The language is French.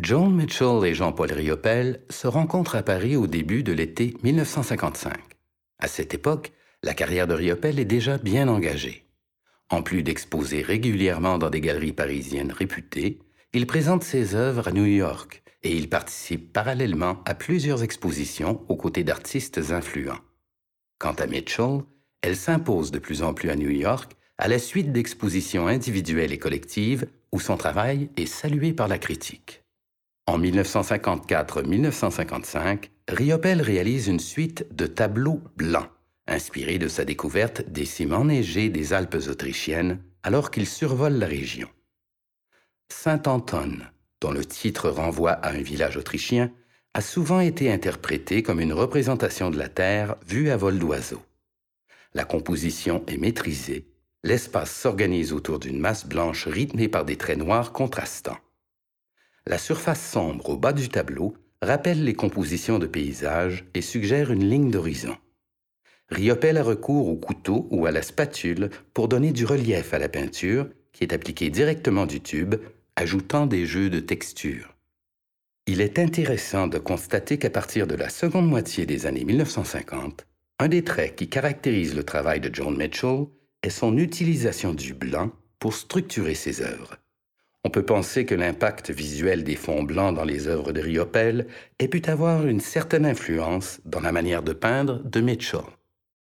John Mitchell et Jean-Paul Riopel se rencontrent à Paris au début de l'été 1955. À cette époque, la carrière de Riopel est déjà bien engagée. En plus d'exposer régulièrement dans des galeries parisiennes réputées, il présente ses œuvres à New York et il participe parallèlement à plusieurs expositions aux côtés d'artistes influents. Quant à Mitchell, elle s'impose de plus en plus à New York à la suite d'expositions individuelles et collectives où son travail est salué par la critique. En 1954-1955, Riopel réalise une suite de tableaux blancs, inspirés de sa découverte des ciments neigés des Alpes autrichiennes alors qu'il survole la région. Saint-Anton, dont le titre renvoie à un village autrichien, a souvent été interprété comme une représentation de la Terre vue à vol d'oiseau. La composition est maîtrisée, l'espace s'organise autour d'une masse blanche rythmée par des traits noirs contrastants. La surface sombre au bas du tableau rappelle les compositions de paysages et suggère une ligne d'horizon. Riopel a recours au couteau ou à la spatule pour donner du relief à la peinture qui est appliquée directement du tube, ajoutant des jeux de texture. Il est intéressant de constater qu'à partir de la seconde moitié des années 1950, un des traits qui caractérise le travail de John Mitchell est son utilisation du blanc pour structurer ses œuvres. On peut penser que l'impact visuel des fonds blancs dans les œuvres de Riopel ait pu avoir une certaine influence dans la manière de peindre de Mitchell.